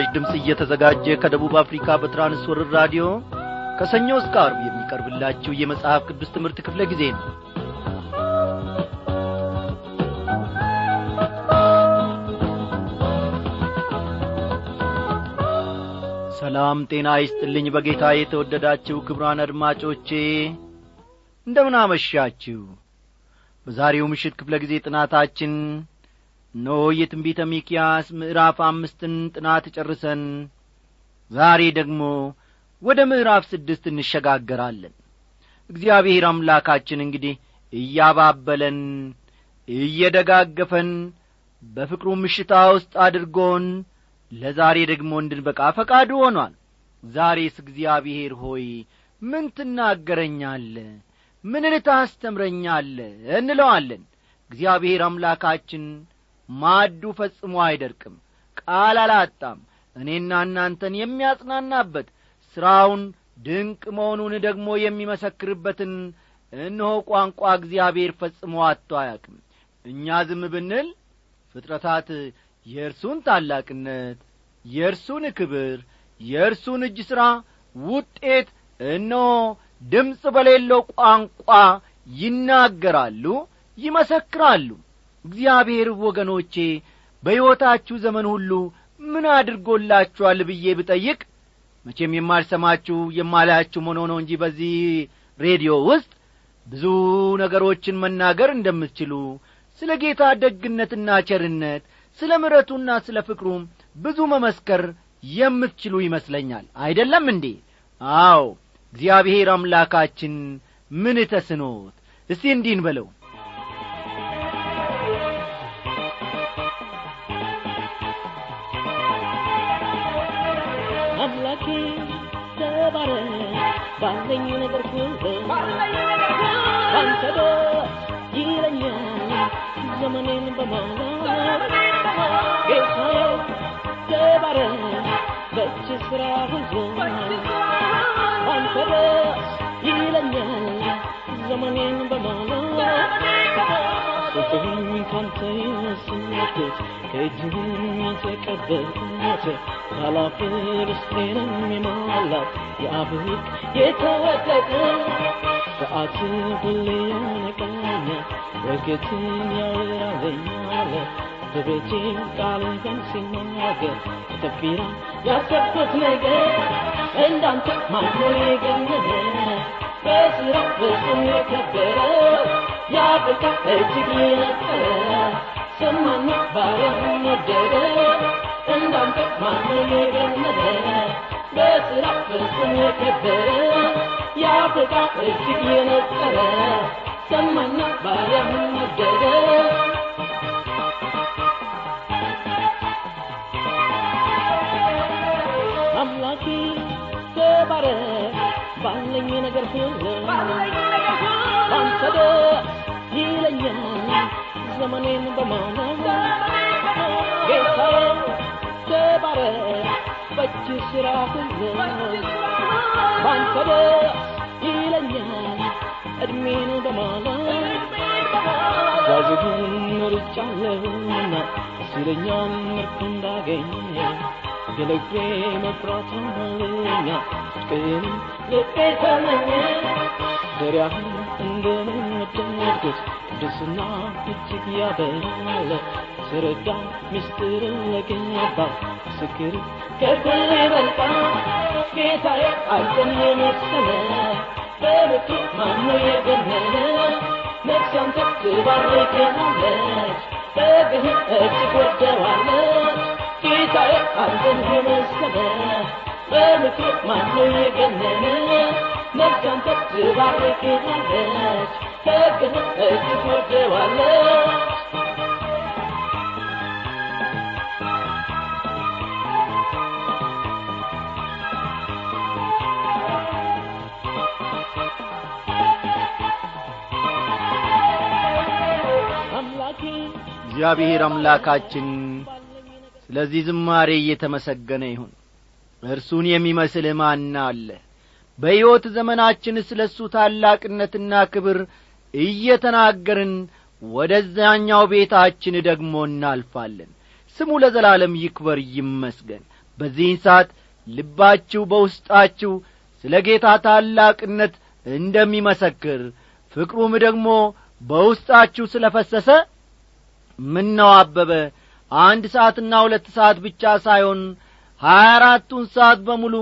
ይህ ምስራች ድምፅ እየተዘጋጀ ከደቡብ አፍሪካ በትራንስወርር ራዲዮ ከሰኞ እስከ አርብ የሚቀርብላችሁ የመጽሐፍ ቅዱስ ትምህርት ክፍለ ጊዜ ነው። ሰላም ጤና ይስጥልኝ በጌታ የተወደዳችሁ ክብራን አድማጮቼ እንደምን አመሻችሁ። በዛሬው ምሽት ክፍለ ጊዜ ጥናታችን ኖ የትንቢተ ሚኪያስ ምዕራፍ አምስትን ጥናት ጨርሰን ዛሬ ደግሞ ወደ ምዕራፍ ስድስት እንሸጋገራለን። እግዚአብሔር አምላካችን እንግዲህ እያባበለን እየደጋገፈን በፍቅሩ ምሽታ ውስጥ አድርጎን ለዛሬ ደግሞ እንድንበቃ ፈቃዱ ሆኗል። ዛሬስ እግዚአብሔር ሆይ ምን ትናገረኛለ ምንን ታስተምረኛለ እንለዋለን። እግዚአብሔር አምላካችን ማዱ ፈጽሞ አይደርቅም። ቃል አላጣም። እኔና እናንተን የሚያጽናናበት ሥራውን ድንቅ መሆኑን ደግሞ የሚመሰክርበትን እነሆ ቋንቋ እግዚአብሔር ፈጽሞ አጥቶ አያቅም እኛ ዝም ብንል ፍጥረታት የእርሱን ታላቅነት የእርሱን ክብር የእርሱን እጅ ሥራ ውጤት እነሆ ድምፅ በሌለው ቋንቋ ይናገራሉ ይመሰክራሉ እግዚአብሔር ወገኖቼ በሕይወታችሁ ዘመን ሁሉ ምን አድርጎላችኋል ብዬ ብጠይቅ መቼም የማልሰማችሁ የማላያችሁ ሆኖ ነው እንጂ በዚህ ሬዲዮ ውስጥ ብዙ ነገሮችን መናገር እንደምትችሉ ስለ ጌታ ደግነትና ቸርነት ስለ ምረቱና ስለ ፍቅሩም ብዙ መመስከር የምትችሉ ይመስለኛል። አይደለም እንዴ? አዎ እግዚአብሔር አምላካችን ምን ተስኖት? እስቲ እንዲህን በለው ተባረ ባለኝ ነገር ሁሉ ደስ ይለኛል ዘመኔን በማለት ጌታዬ ተባረ በእጅ ሥራ ሁሉ ደስ ይለኛል ዘመኔን በማለት ፍቅርን ካንተ የወሰድኩት ከእጅህም የተቀበልኩት ካላፍር ውስጤንም የሞላት የአብቅ የተወደደ ሰዓት ሁሌ ያነቃኛል በረከትን ያወራለኛል በቤቴ ቃልህን ሲናገር ከፊራ ያሰብኩት ነገር እንዳንተ ማኖ የገነነ በስራ ፍጹም የከበረ የአፍሪካ እጅግ የነጠረ ሰማና ባሪያህን ወደደ እንዳንተ ማኖ የገነነ በስራ ፍጹም የከበረ የአፍሪካ እጅግ የነጠረ ሰማና ባሪያህን ወደደ አምላኬ ተባረክ ባለኝ ነገር ሁሉ ባንተ ይለኛል ዘመኔን በማለት ጌታዬ በእጅ ሁሉ ባንተ ይለኛል እድሜን በማለት ዛዝህን መርጫለሁና ሲለኛል ምርት እንዳገኘ የልቤ መፍራት ሆነልኛ ጽድቅን ልቤ ተመኘ ደሪያህን እንደምወደድኩት ቅድስና እጅግ ያበራል ስረዳ ምስጢርን ለገባው ምስክር ከኩል ይበልጣል ጌታዬ አንተን የመሰለ በምቱ ማኑ የገነነ ነፍስ አንተ ትባርክሃለች በግህ እጅግ ወደዋለች ጌታዬ አንተን የመሰለ በምክር ማኑ የገነነ ነፍስ ትባርክሃለች ሕግህ እጅግ ወደዋለች እግዚአብሔር አምላካችን ስለዚህ ዝማሬ እየተመሰገነ ይሁን። እርሱን የሚመስል ማን አለ? በሕይወት ዘመናችን ስለ እሱ ታላቅነትና ክብር እየተናገርን ወደዛኛው ቤታችን ደግሞ እናልፋለን። ስሙ ለዘላለም ይክበር ይመስገን። በዚህን ሰዓት ልባችሁ በውስጣችሁ ስለ ጌታ ታላቅነት እንደሚመሰክር ፍቅሩም ደግሞ በውስጣችሁ ስለ ፈሰሰ ምነው አበበ? አንድ ሰዓትና ሁለት ሰዓት ብቻ ሳይሆን ሀያ አራቱን ሰዓት በሙሉ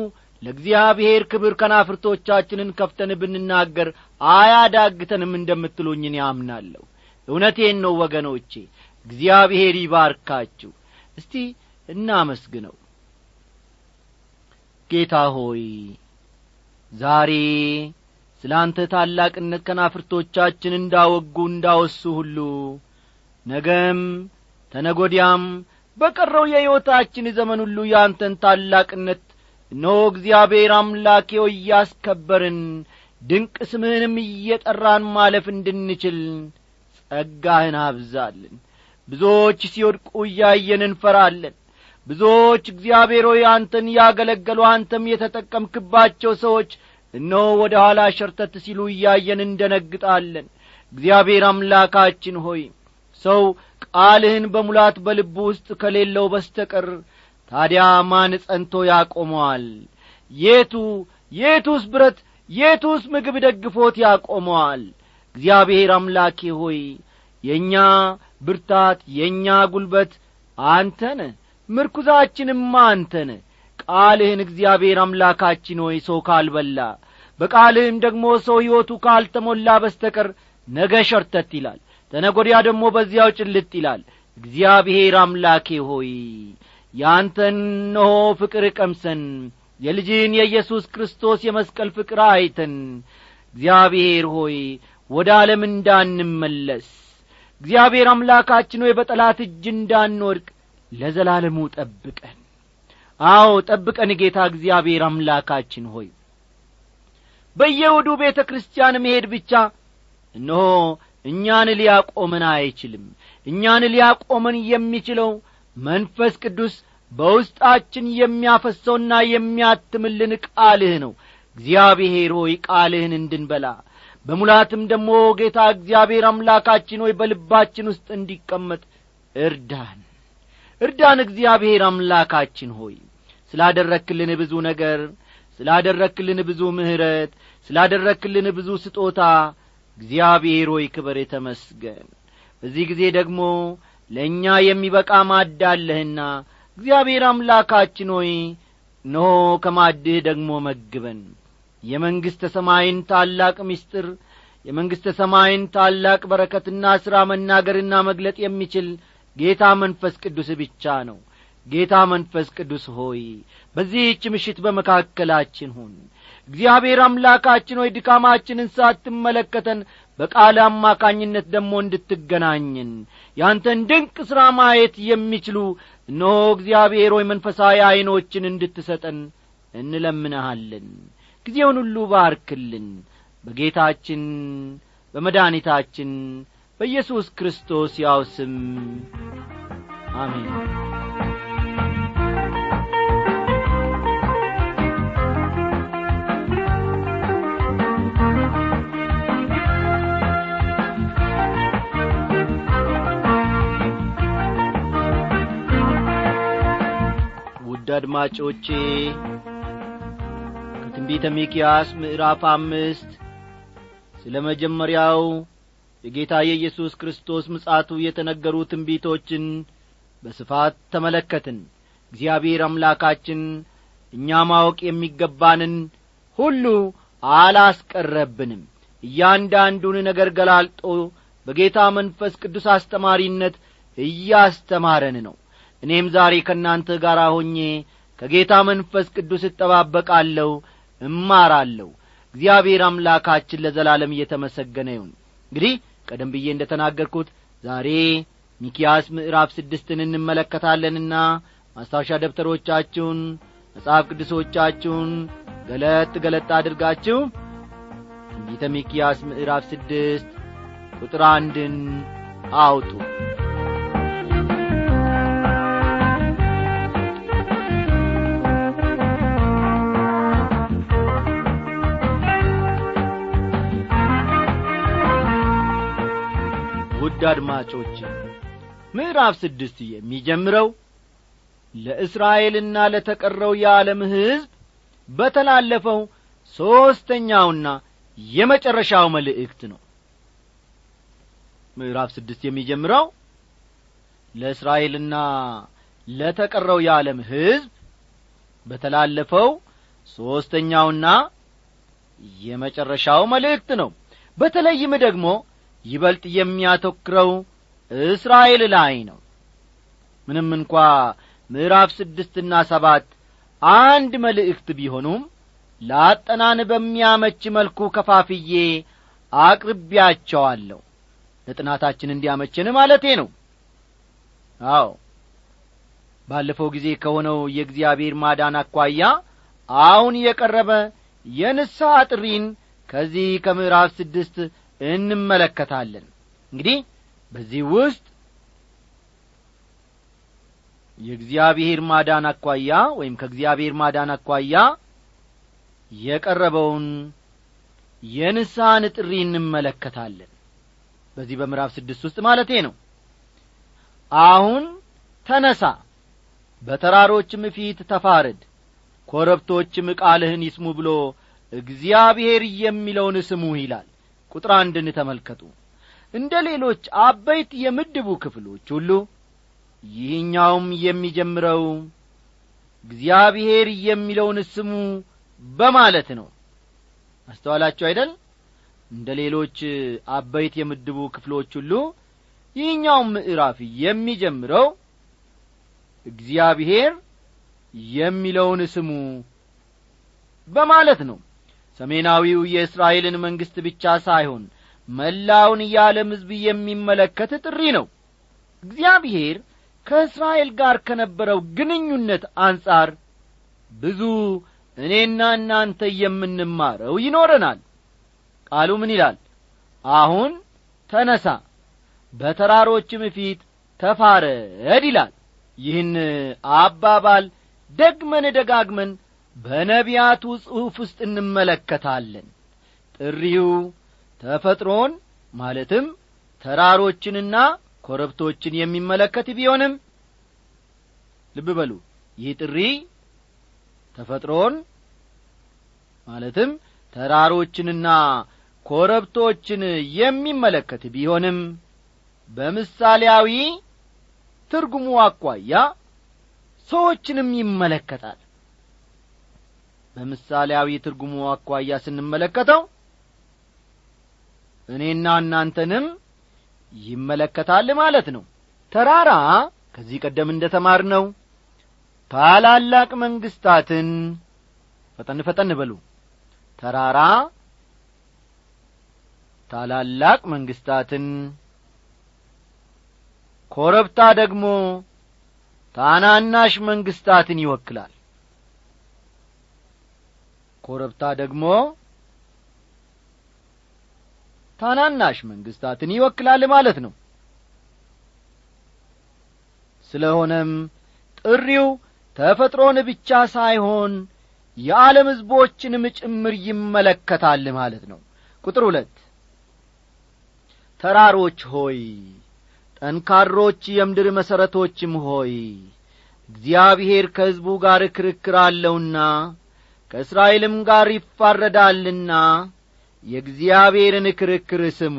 ለእግዚአብሔር ክብር ከናፍርቶቻችንን ከፍተን ብንናገር አያዳግተንም እንደምትሉኝን ያምናለሁ እውነቴን ነው ወገኖቼ እግዚአብሔር ይባርካችሁ። እስቲ እናመስግነው። ጌታ ሆይ ዛሬ ስለ አንተ ታላቅነት ከናፍርቶቻችን እንዳወጉ እንዳወሱ ሁሉ ነገም ተነጐዲያም በቀረው የሕይወታችን ዘመን ሁሉ ያንተን ታላቅነት እነሆ እግዚአብሔር አምላኬው እያስከበርን ድንቅ ስምህንም እየጠራን ማለፍ እንድንችል ጸጋህን አብዛልን። ብዙዎች ሲወድቁ እያየን እንፈራለን። ብዙዎች እግዚአብሔር አንተን ያገለገሉ አንተም የተጠቀምክባቸው ሰዎች እነሆ ወደ ኋላ ሸርተት ሲሉ እያየን እንደነግጣለን። እግዚአብሔር አምላካችን ሆይ ሰው ቃልህን በሙላት በልቡ ውስጥ ከሌለው በስተቀር ታዲያ ማን ጸንቶ ያቆመዋል? የቱ የቱስ ብረት የቱስ ምግብ ደግፎት ያቆመዋል? እግዚአብሔር አምላኬ ሆይ የእኛ ብርታት የእኛ ጒልበት አንተነ ምርኩዛችንም አንተነ ቃልህን እግዚአብሔር አምላካችን ሆይ ሰው ካልበላ በቃልህም ደግሞ ሰው ሕይወቱ ካልተሞላ በስተቀር ነገ ሸርተት ይላል ተነጐዲያ ደግሞ በዚያው ጭልጥ ይላል። እግዚአብሔር አምላኬ ሆይ ያንተን ነሆ ፍቅር ቀምሰን የልጅን የኢየሱስ ክርስቶስ የመስቀል ፍቅር አይተን እግዚአብሔር ሆይ ወደ ዓለም እንዳንመለስ እግዚአብሔር አምላካችን ሆይ በጠላት እጅ እንዳንወድቅ ለዘላለሙ ጠብቀን። አዎ ጠብቀን ጌታ እግዚአብሔር አምላካችን ሆይ። በየውዱ ቤተ ክርስቲያን መሄድ ብቻ እነሆ እኛን ሊያቆመን አይችልም። እኛን ሊያቆመን የሚችለው መንፈስ ቅዱስ በውስጣችን የሚያፈሰውና የሚያትምልን ቃልህ ነው። እግዚአብሔር ሆይ ቃልህን እንድንበላ በሙላትም ደግሞ ጌታ እግዚአብሔር አምላካችን ሆይ በልባችን ውስጥ እንዲቀመጥ እርዳን። እርዳን እግዚአብሔር አምላካችን ሆይ። ስላደረክልን ብዙ ነገር ስላደረክልን ብዙ ምሕረት ስላደረክልን ብዙ ስጦታ እግዚአብሔር ሆይ ክበር የተመስገን። በዚህ ጊዜ ደግሞ ለእኛ የሚበቃ ማዳለህና እግዚአብሔር አምላካችን ሆይ ኖ ከማድህ ደግሞ መግበን። የመንግሥተ ሰማይን ታላቅ ምስጢር የመንግሥተ ሰማይን ታላቅ በረከትና ሥራ መናገርና መግለጥ የሚችል ጌታ መንፈስ ቅዱስ ብቻ ነው። ጌታ መንፈስ ቅዱስ ሆይ በዚህች ምሽት በመካከላችን ሁን እግዚአብሔር አምላካችን ሆይ ድካማችንን ሳትመለከተን በቃል አማካኝነት ደግሞ እንድትገናኝን ያንተን ድንቅ ሥራ ማየት የሚችሉ እነሆ እግዚአብሔር ሆይ መንፈሳዊ ዐይኖችን እንድትሰጠን እንለምንሃለን። ጊዜውን ሁሉ ባርክልን። በጌታችን በመድኃኒታችን በኢየሱስ ክርስቶስ ያው ስም አሜን ውድ አድማጮቼ ከትንቢተ ሚክያስ ምዕራፍ አምስት ስለ መጀመሪያው የጌታ የኢየሱስ ክርስቶስ ምጻቱ የተነገሩ ትንቢቶችን በስፋት ተመለከትን። እግዚአብሔር አምላካችን እኛ ማወቅ የሚገባንን ሁሉ አላስቀረብንም። እያንዳንዱን ነገር ገላልጦ በጌታ መንፈስ ቅዱስ አስተማሪነት እያስተማረን ነው እኔም ዛሬ ከእናንተ ጋር ሆኜ ከጌታ መንፈስ ቅዱስ እጠባበቃለሁ እማራለሁ። እግዚአብሔር አምላካችን ለዘላለም እየተመሰገነ ይሁን። እንግዲህ ቀደም ብዬ እንደ ተናገርኩት ዛሬ ሚኪያስ ምዕራፍ ስድስትን እንመለከታለንና ማስታወሻ ደብተሮቻችሁን መጽሐፍ ቅዱሶቻችሁን ገለጥ ገለጥ አድርጋችሁ ትንቢተ ሚኪያስ ምዕራፍ ስድስት ቁጥር አንድን አውጡ ውድ አድማጮች ምዕራፍ ስድስት የሚጀምረው ለእስራኤልና ለተቀረው የዓለም ሕዝብ በተላለፈው ሦስተኛውና የመጨረሻው መልእክት ነው። ምዕራፍ ስድስት የሚጀምረው ለእስራኤልና ለተቀረው የዓለም ሕዝብ በተላለፈው ሦስተኛውና የመጨረሻው መልእክት ነው። በተለይም ደግሞ ይበልጥ የሚያተኩረው እስራኤል ላይ ነው። ምንም እንኳ ምዕራፍ ስድስትና ሰባት አንድ መልእክት ቢሆኑም ለአጠናን በሚያመች መልኩ ከፋፍዬ አቅርቢያቸዋለሁ ለጥናታችን እንዲያመችን ማለቴ ነው። አዎ ባለፈው ጊዜ ከሆነው የእግዚአብሔር ማዳን አኳያ አሁን የቀረበ የንስሐ ጥሪን ከዚህ ከምዕራፍ ስድስት እንመለከታለን። እንግዲህ በዚህ ውስጥ የእግዚአብሔር ማዳን አኳያ ወይም ከእግዚአብሔር ማዳን አኳያ የቀረበውን የንስሐን ጥሪ እንመለከታለን። በዚህ በምዕራፍ ስድስት ውስጥ ማለቴ ነው። አሁን ተነሳ በተራሮችም ፊት ተፋረድ ኮረብቶችም ቃልህን ይስሙ ብሎ እግዚአብሔር የሚለውን ስሙ ይላል ቁጥር አንድን ተመልከቱ። እንደ ሌሎች አበይት የምድቡ ክፍሎች ሁሉ ይህኛውም የሚጀምረው እግዚአብሔር የሚለውን ስሙ በማለት ነው። አስተዋላችሁ አይደል? እንደ ሌሎች አበይት የምድቡ ክፍሎች ሁሉ ይህኛውም ምዕራፍ የሚጀምረው እግዚአብሔር የሚለውን ስሙ በማለት ነው ሰሜናዊው የእስራኤልን መንግሥት ብቻ ሳይሆን መላውን የዓለም ሕዝብ የሚመለከት ጥሪ ነው። እግዚአብሔር ከእስራኤል ጋር ከነበረው ግንኙነት አንጻር ብዙ እኔና እናንተ የምንማረው ይኖረናል። ቃሉ ምን ይላል? አሁን ተነሳ በተራሮችም ፊት ተፋረድ ይላል። ይህን አባባል ደግመን ደጋግመን በነቢያቱ ጽሑፍ ውስጥ እንመለከታለን። ጥሪው ተፈጥሮን ማለትም ተራሮችንና ኮረብቶችን የሚመለከት ቢሆንም ልብ በሉ ይህ ጥሪ ተፈጥሮን ማለትም ተራሮችንና ኮረብቶችን የሚመለከት ቢሆንም በምሳሌያዊ ትርጉሙ አኳያ ሰዎችንም ይመለከታል በምሳሌያዊ ትርጉሙ አኳያ ስንመለከተው እኔና እናንተንም ይመለከታል ማለት ነው። ተራራ ከዚህ ቀደም እንደ ተማር ነው ታላላቅ መንግስታትን ፈጠን ፈጠን በሉ። ተራራ ታላላቅ መንግስታትን ኮረብታ ደግሞ ታናናሽ መንግስታትን ይወክላል ኮረብታ ደግሞ ታናናሽ መንግስታትን ይወክላል ማለት ነው። ስለሆነም ጥሪው ተፈጥሮን ብቻ ሳይሆን የዓለም ሕዝቦችንም ጭምር ይመለከታል ማለት ነው። ቁጥር ሁለት ተራሮች ሆይ ጠንካሮች የምድር መሠረቶችም ሆይ እግዚአብሔር ከሕዝቡ ጋር ክርክር አለውና ከእስራኤልም ጋር ይፋረዳልና የእግዚአብሔርን ክርክር ስሙ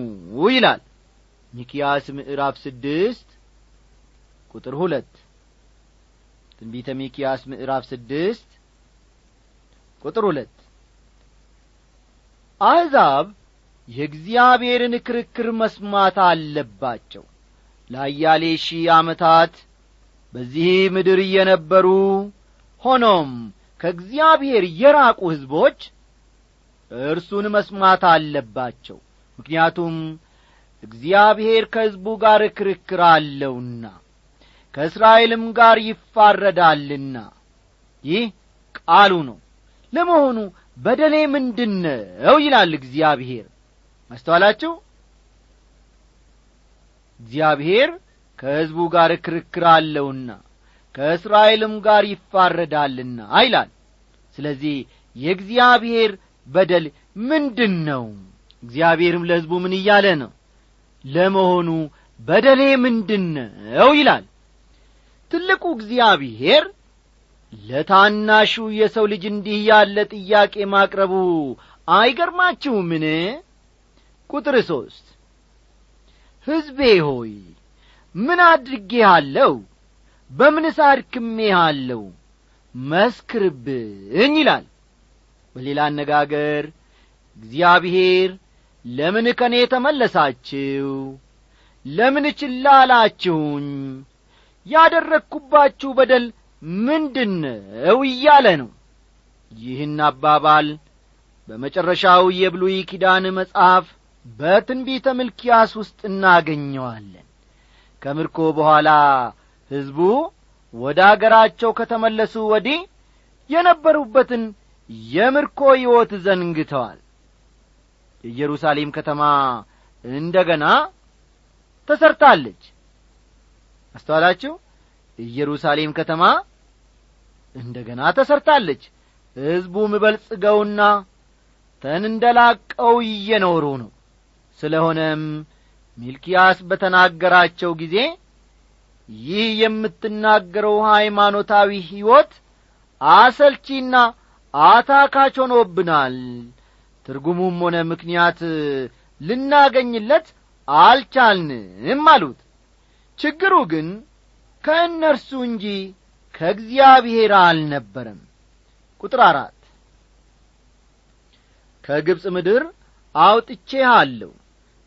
ይላል። ሚኪያስ ምዕራፍ ስድስት ቁጥር ሁለት ትንቢተ ሚኪያስ ምዕራፍ ስድስት ቁጥር ሁለት አሕዛብ የእግዚአብሔርን ክርክር መስማት አለባቸው። ለአያሌ ሺህ ዓመታት በዚህ ምድር እየነበሩ ሆኖም ከእግዚአብሔር የራቁ ሕዝቦች እርሱን መስማት አለባቸው። ምክንያቱም እግዚአብሔር ከሕዝቡ ጋር ክርክር አለውና ከእስራኤልም ጋር ይፋረዳልና። ይህ ቃሉ ነው። ለመሆኑ በደሌ ምንድን ነው ይላል እግዚአብሔር። ማስተዋላችሁ? እግዚአብሔር ከሕዝቡ ጋር ክርክር አለውና ከእስራኤልም ጋር ይፋረዳልና ይላል። ስለዚህ የእግዚአብሔር በደል ምንድን ነው እግዚአብሔርም ለሕዝቡ ምን እያለ ነው? ለመሆኑ በደሌ ምንድን ነው ይላል። ትልቁ እግዚአብሔር ለታናሹ የሰው ልጅ እንዲህ ያለ ጥያቄ ማቅረቡ አይገርማችሁምን? ቁጥር ሦስት ሕዝቤ ሆይ ምን አድርጌሃለሁ በምንስ አድክሜሃለሁ መስክርብኝ ይላል። በሌላ አነጋገር እግዚአብሔር ለምን ከእኔ ተመለሳችሁ? ለምን ችላ ያደረግኩባችሁ በደል ምንድነው? እያለ ነው። ይህን አባባል በመጨረሻው የብሉይ ኪዳን መጽሐፍ በትንቢተ ምልኪያስ ውስጥ እናገኘዋለን። ከምርኮ በኋላ ሕዝቡ ወደ አገራቸው ከተመለሱ ወዲህ የነበሩበትን የምርኮ ሕይወት ዘንግተዋል። የኢየሩሳሌም ከተማ እንደ ገና ተሰርታለች። አስተዋላችሁ? ኢየሩሳሌም ከተማ እንደ ገና ተሰርታለች። ሕዝቡም በልጽገውና ተንደላቀው እየኖሩ ነው። ስለሆነም ሚልኪያስ በተናገራቸው ጊዜ ይህ የምትናገረው ሃይማኖታዊ ሕይወት አሰልቺና አታካች ሆኖብናል። ትርጉሙም ሆነ ምክንያት ልናገኝለት አልቻልንም አሉት። ችግሩ ግን ከእነርሱ እንጂ ከእግዚአብሔር አልነበረም። ቁጥር አራት ከግብፅ ምድር አውጥቼሃለሁ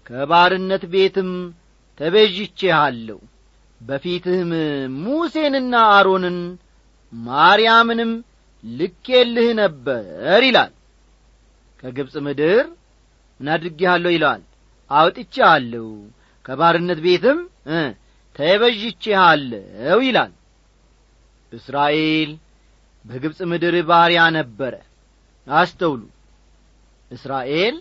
ከባርነት ቤትም ተቤዥቼሃለሁ በፊትህም ሙሴንና አሮንን ማርያምንም ልኬልህ ነበር ይላል። ከግብፅ ምድር ምን አድርጌሃለሁ ይለዋል? አውጥቼሃለሁ። ከባርነት ቤትም ተበዥቼሃለሁ ይላል። እስራኤል በግብፅ ምድር ባሪያ ነበረ። አስተውሉ። እስራኤል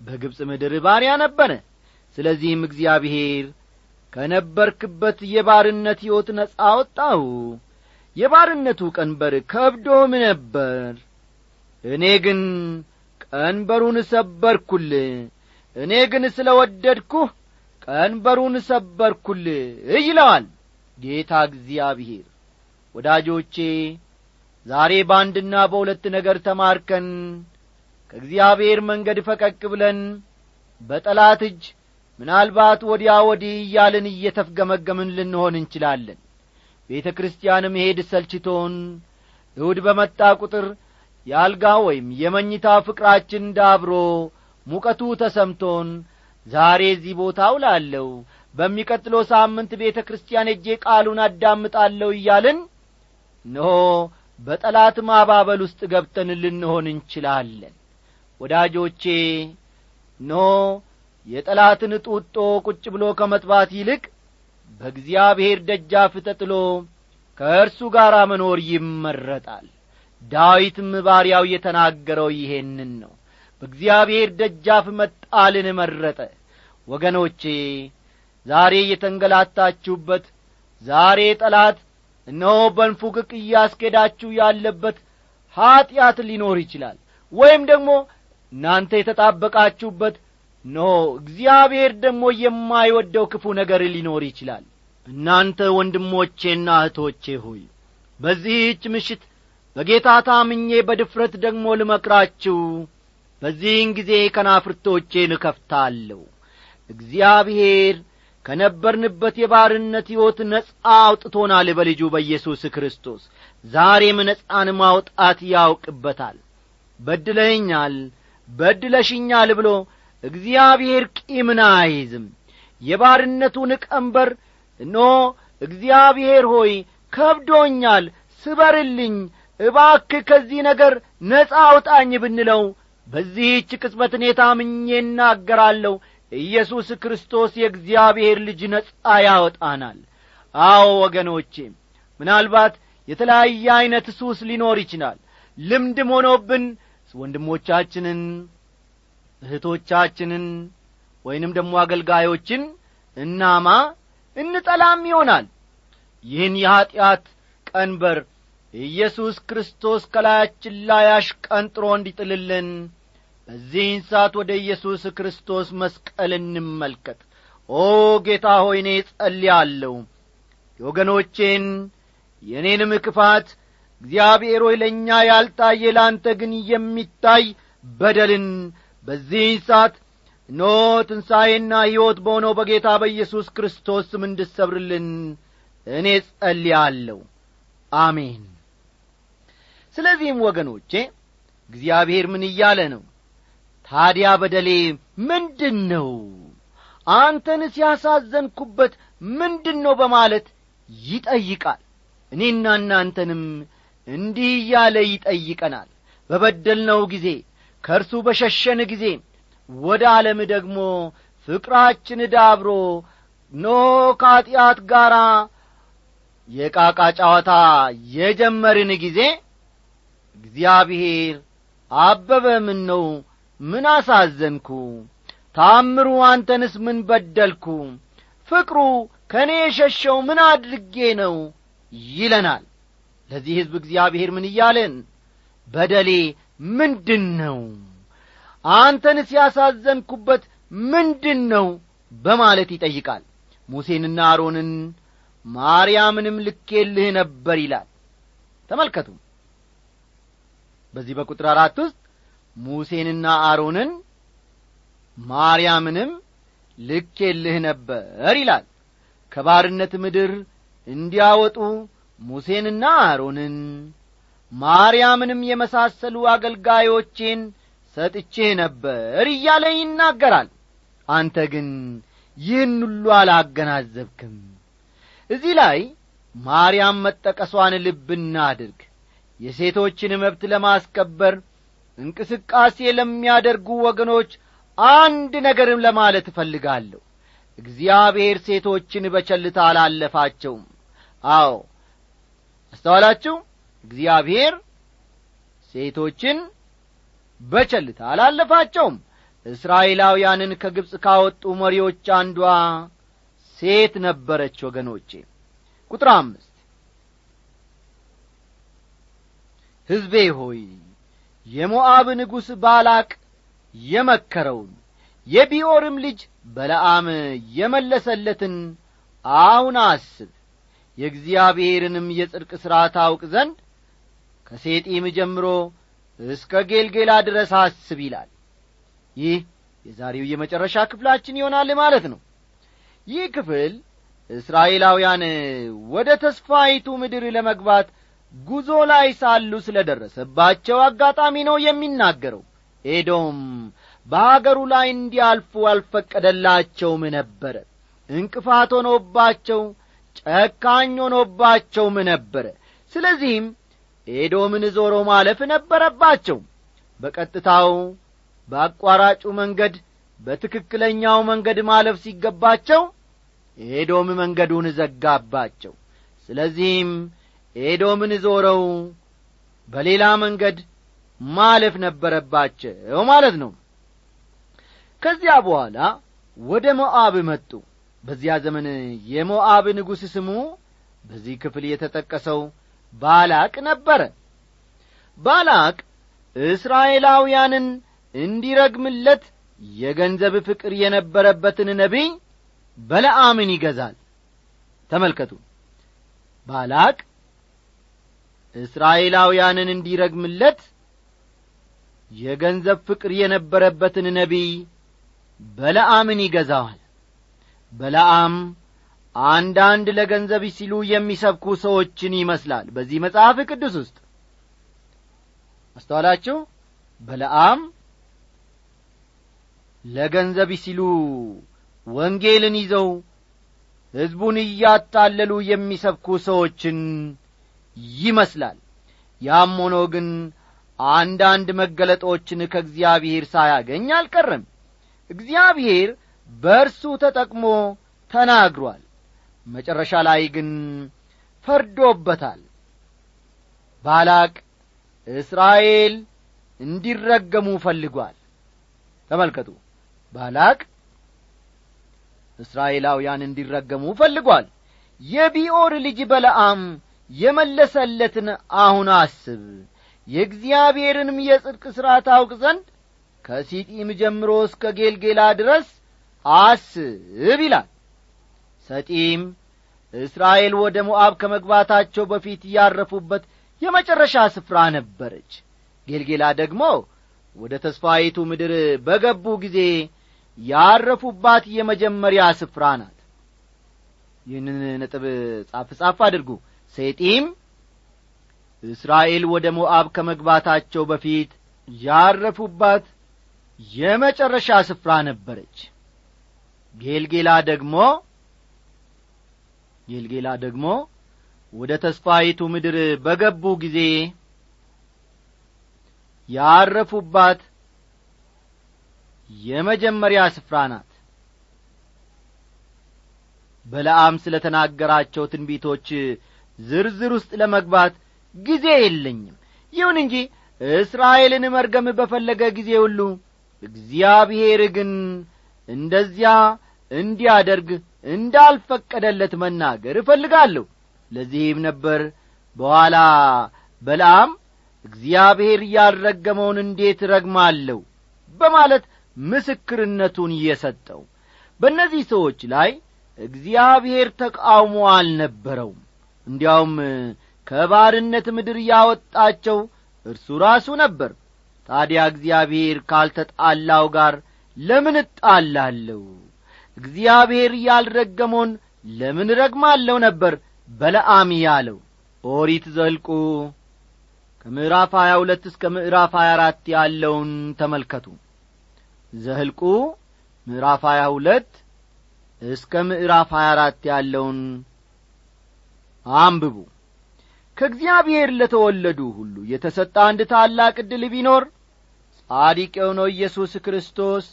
በግብፅ ምድር ባሪያ ነበረ። ስለዚህም እግዚአብሔር ከነበርክበት የባርነት ሕይወት ነጻ አወጣሁ የባርነቱ ቀንበር ከብዶም ነበር። እኔ ግን ቀንበሩን ሰበርኩል እኔ ግን ስለ ወደድኩህ ቀንበሩን ሰበርኩል ይለዋል ጌታ እግዚአብሔር። ወዳጆቼ ዛሬ በአንድና በሁለት ነገር ተማርከን ከእግዚአብሔር መንገድ ፈቀቅ ብለን በጠላት እጅ ምናልባት ወዲያ ወዲህ እያልን እየተፍገመገምን ልንሆን እንችላለን። ቤተ ክርስቲያን መሄድ ሰልችቶን እሁድ በመጣ ቁጥር የአልጋ ወይም የመኝታ ፍቅራችን ዳብሮ ሙቀቱ ተሰምቶን ዛሬ እዚህ ቦታ ውላለሁ በሚቀጥለው ሳምንት ቤተ ክርስቲያን እጄ ቃሉን አዳምጣለሁ እያልን እነሆ በጠላት ማባበል ውስጥ ገብተን ልንሆን እንችላለን። ወዳጆቼ እነሆ የጠላትን ጡጦ ቁጭ ብሎ ከመጥባት ይልቅ በእግዚአብሔር ደጃፍ ተጥሎ ከእርሱ ጋር መኖር ይመረጣል። ዳዊትም ባሪያው የተናገረው ይሄንን ነው። በእግዚአብሔር ደጃፍ መጣልን መረጠ። ወገኖቼ ዛሬ የተንገላታችሁበት ዛሬ ጠላት እነሆ በንፉቅቅ እያስኬዳችሁ ያለበት ኀጢአት ሊኖር ይችላል። ወይም ደግሞ እናንተ የተጣበቃችሁበት ኖ እግዚአብሔር ደግሞ የማይወደው ክፉ ነገር ሊኖር ይችላል። እናንተ ወንድሞቼና እህቶቼ ሆይ በዚህች ምሽት በጌታ ታምኜ በድፍረት ደግሞ ልመክራችሁ በዚህን ጊዜ ከናፍርቶቼን እከፍታለሁ። እግዚአብሔር ከነበርንበት የባርነት ሕይወት ነጻ አውጥቶናል በልጁ በኢየሱስ ክርስቶስ። ዛሬም ነጻን ማውጣት ያውቅበታል። በድለኛል በድለሽኛል ብሎ እግዚአብሔር ቂምን አይዝም የባርነቱን ቀንበር እኖ እግዚአብሔር ሆይ ከብዶኛል ስበርልኝ እባክ ከዚህ ነገር ነጻ አውጣኝ ብንለው በዚህች ቅጽበት እኔ ታምኜ እናገራለሁ። ኢየሱስ ክርስቶስ የእግዚአብሔር ልጅ ነጻ ያወጣናል። አዎ ወገኖቼ ምናልባት የተለያየ ዐይነት ሱስ ሊኖር ይችላል። ልምድም ሆኖብን ወንድሞቻችንን እህቶቻችንን ወይንም ደግሞ አገልጋዮችን እናማ እንጠላም ይሆናል። ይህን የኀጢአት ቀንበር ኢየሱስ ክርስቶስ ከላያችን ላይ አሽቀንጥሮ እንዲጥልልን በዚህን ሰዓት ወደ ኢየሱስ ክርስቶስ መስቀል እንመልከት። ኦ ጌታ ሆይ እኔ ጸልያለሁ የወገኖቼን የእኔንም ክፋት እግዚአብሔር ሆይ ለእኛ ያልታየ ለአንተ ግን የሚታይ በደልን በዚህ ሰዓት ኖ ትንሣኤና ሕይወት በሆነው በጌታ በኢየሱስ ክርስቶስ ስም እንድሰብርልን እኔ ጸልያለሁ። አሜን። ስለዚህም ወገኖቼ እግዚአብሔር ምን እያለ ነው? ታዲያ በደሌ ምንድን ነው አንተን ሲያሳዘንኩበት ምንድን ነው በማለት ይጠይቃል። እኔና እናንተንም እንዲህ እያለ ይጠይቀናል። በበደልነው ጊዜ ከእርሱ በሸሸን ጊዜ ወደ ዓለም ደግሞ ፍቅራችን ዳብሮ ኖ ከኀጢአት ጋር የቃቃ ጨዋታ የጀመርን ጊዜ እግዚአብሔር አበበ ምን ነው ምን አሳዘንኩ? ታምሩ አንተንስ ምን በደልኩ? ፍቅሩ ከእኔ የሸሸው ምን አድርጌ ነው? ይለናል። ለዚህ ሕዝብ እግዚአብሔር ምን እያለን? በደሌ ምንድን ነው አንተንስ ያሳዘንኩበት ምንድን ነው በማለት ይጠይቃል። ሙሴንና አሮንን ማርያምንም ልኬልህ ነበር ይላል። ተመልከቱ። በዚህ በቁጥር አራት ውስጥ ሙሴንና አሮንን ማርያምንም ልኬልህ ነበር ይላል። ከባርነት ምድር እንዲያወጡ ሙሴንና አሮንን ማርያምንም የመሳሰሉ አገልጋዮቼን ሰጥቼህ ነበር እያለ ይናገራል። አንተ ግን ይህን ሁሉ አላገናዘብክም። እዚህ ላይ ማርያም መጠቀሷን ልብ እናድርግ። የሴቶችን መብት ለማስከበር እንቅስቃሴ ለሚያደርጉ ወገኖች አንድ ነገርም ለማለት እፈልጋለሁ። እግዚአብሔር ሴቶችን በቸልታ አላለፋቸውም። አዎ አስተዋላችሁ እግዚአብሔር ሴቶችን በቸልታ አላለፋቸውም። እስራኤላውያንን ከግብፅ ካወጡ መሪዎች አንዷ ሴት ነበረች ወገኖቼ። ቁጥር አምስት ሕዝቤ ሆይ የሞዓብ ንጉሥ ባላቅ የመከረውን የቢዖርም ልጅ በለዓም የመለሰለትን አሁን አስብ። የእግዚአብሔርንም የጽድቅ ሥራ ታውቅ ዘንድ ከሴጢም ጀምሮ እስከ ጌልጌላ ድረስ አስብ ይላል። ይህ የዛሬው የመጨረሻ ክፍላችን ይሆናል ማለት ነው። ይህ ክፍል እስራኤላውያን ወደ ተስፋይቱ ምድር ለመግባት ጉዞ ላይ ሳሉ ስለ ደረሰባቸው አጋጣሚ ነው የሚናገረው። ኤዶም በአገሩ ላይ እንዲያልፉ አልፈቀደላቸውም ነበረ። እንቅፋት ሆኖባቸው ጨካኝ ሆኖባቸውም ነበረ። ስለዚህም ኤዶምን ዞሮ ማለፍ ነበረባቸው። በቀጥታው በአቋራጩ መንገድ በትክክለኛው መንገድ ማለፍ ሲገባቸው ኤዶም መንገዱን ዘጋባቸው። ስለዚህም ኤዶምን ዞረው በሌላ መንገድ ማለፍ ነበረባቸው ማለት ነው። ከዚያ በኋላ ወደ ሞዓብ መጡ። በዚያ ዘመን የሞዓብ ንጉሥ ስሙ በዚህ ክፍል የተጠቀሰው ባላቅ ነበረ። ባላቅ እስራኤላውያንን እንዲረግምለት የገንዘብ ፍቅር የነበረበትን ነቢይ በለዓምን ይገዛል። ተመልከቱ። ባላቅ እስራኤላውያንን እንዲረግምለት የገንዘብ ፍቅር የነበረበትን ነቢይ በለዓምን ይገዛዋል። በለዓም አንዳንድ ለገንዘብ ሲሉ የሚሰብኩ ሰዎችን ይመስላል በዚህ መጽሐፍ ቅዱስ ውስጥ። አስተዋላችሁ? በለዓም ለገንዘብ ሲሉ ወንጌልን ይዘው ሕዝቡን እያታለሉ የሚሰብኩ ሰዎችን ይመስላል። ያም ሆኖ ግን አንዳንድ መገለጦችን ከእግዚአብሔር ሳያገኝ አልቀረም። እግዚአብሔር በእርሱ ተጠቅሞ ተናግሯል መጨረሻ ላይ ግን ፈርዶበታል። ባላቅ እስራኤል እንዲረገሙ ፈልጓል። ተመልከቱ ባላቅ እስራኤላውያን እንዲረገሙ ፈልጓል። የቢኦር ልጅ በለዓም የመለሰለትን አሁን አስብ። የእግዚአብሔርንም የጽድቅ ሥራ ታውቅ ዘንድ ከሲጢም ጀምሮ እስከ ጌልጌላ ድረስ አስብ ይላል ሰጢም። እስራኤል ወደ ሞዓብ ከመግባታቸው በፊት ያረፉበት የመጨረሻ ስፍራ ነበረች። ጌልጌላ ደግሞ ወደ ተስፋዪቱ ምድር በገቡ ጊዜ ያረፉባት የመጀመሪያ ስፍራ ናት። ይህንን ነጥብ ጻፍ ጻፍ አድርጉ። ሴጢም እስራኤል ወደ ሞዓብ ከመግባታቸው በፊት ያረፉባት የመጨረሻ ስፍራ ነበረች። ጌልጌላ ደግሞ ጌልጌላ ደግሞ ወደ ተስፋዪቱ ምድር በገቡ ጊዜ ያረፉባት የመጀመሪያ ስፍራ ናት። በለዓም ስለ ተናገራቸው ትንቢቶች ዝርዝር ውስጥ ለመግባት ጊዜ የለኝም። ይሁን እንጂ እስራኤልን መርገም በፈለገ ጊዜ ሁሉ እግዚአብሔር ግን እንደዚያ እንዲያደርግ እንዳልፈቀደለት መናገር እፈልጋለሁ። ለዚህም ነበር በኋላ በለዓም እግዚአብሔር ያልረገመውን እንዴት ረግማለሁ በማለት ምስክርነቱን እየሰጠው በእነዚህ ሰዎች ላይ እግዚአብሔር ተቃውሞ አልነበረውም። እንዲያውም ከባርነት ምድር ያወጣቸው እርሱ ራሱ ነበር። ታዲያ እግዚአብሔር ካልተጣላው ጋር ለምን እጣላለሁ እግዚአብሔር ያልረገመውን ለምን ረግማለሁ ነበር? በለዓም ያለው። ኦሪት ዘልቁ ከምዕራፍ ሀያ ሁለት እስከ ምዕራፍ ሀያ አራት ያለውን ተመልከቱ። ዘህልቁ ምዕራፍ ሀያ ሁለት እስከ ምዕራፍ ሀያ አራት ያለውን አንብቡ። ከእግዚአብሔር ለተወለዱ ሁሉ የተሰጠ አንድ ታላቅ ዕድል ቢኖር ጻዲቅ የሆነው ኢየሱስ ክርስቶስ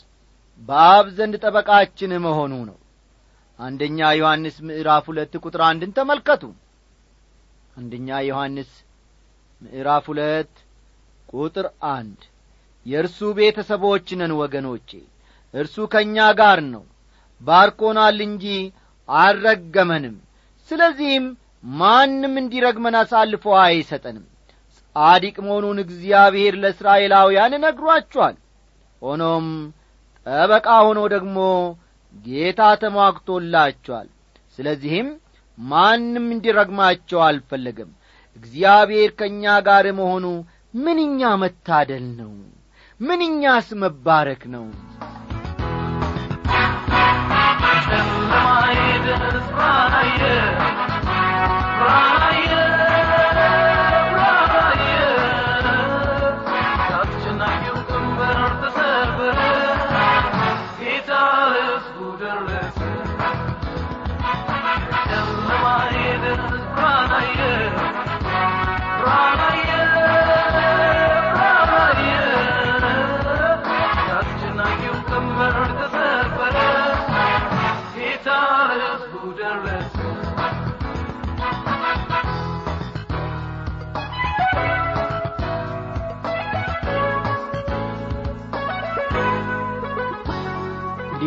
በአብ ዘንድ ጠበቃችን መሆኑ ነው። አንደኛ ዮሐንስ ምዕራፍ ሁለት ቁጥር አንድን ተመልከቱ። አንደኛ ዮሐንስ ምዕራፍ ሁለት ቁጥር አንድ የእርሱ ቤተሰቦች ነን ወገኖቼ እርሱ ከእኛ ጋር ነው። ባርኮናል እንጂ አልረገመንም። ስለዚህም ማንም እንዲረግመን አሳልፎ አይሰጠንም። ጻዲቅ መሆኑን እግዚአብሔር ለእስራኤላውያን ነግሯቸዋል። ሆኖም ጠበቃ ሆኖ ደግሞ ጌታ ተሟግቶላቸዋል። ስለዚህም ማንም እንዲረግማቸው አልፈለገም። እግዚአብሔር ከእኛ ጋር መሆኑ ምንኛ መታደል ነው! ምንኛስ መባረክ ነው እንግዲህ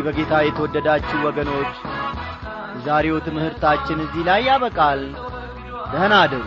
በጌታ የተወደዳችሁ ወገኖች የዛሬው ትምህርታችን እዚህ ላይ ያበቃል። ደህና አደሩ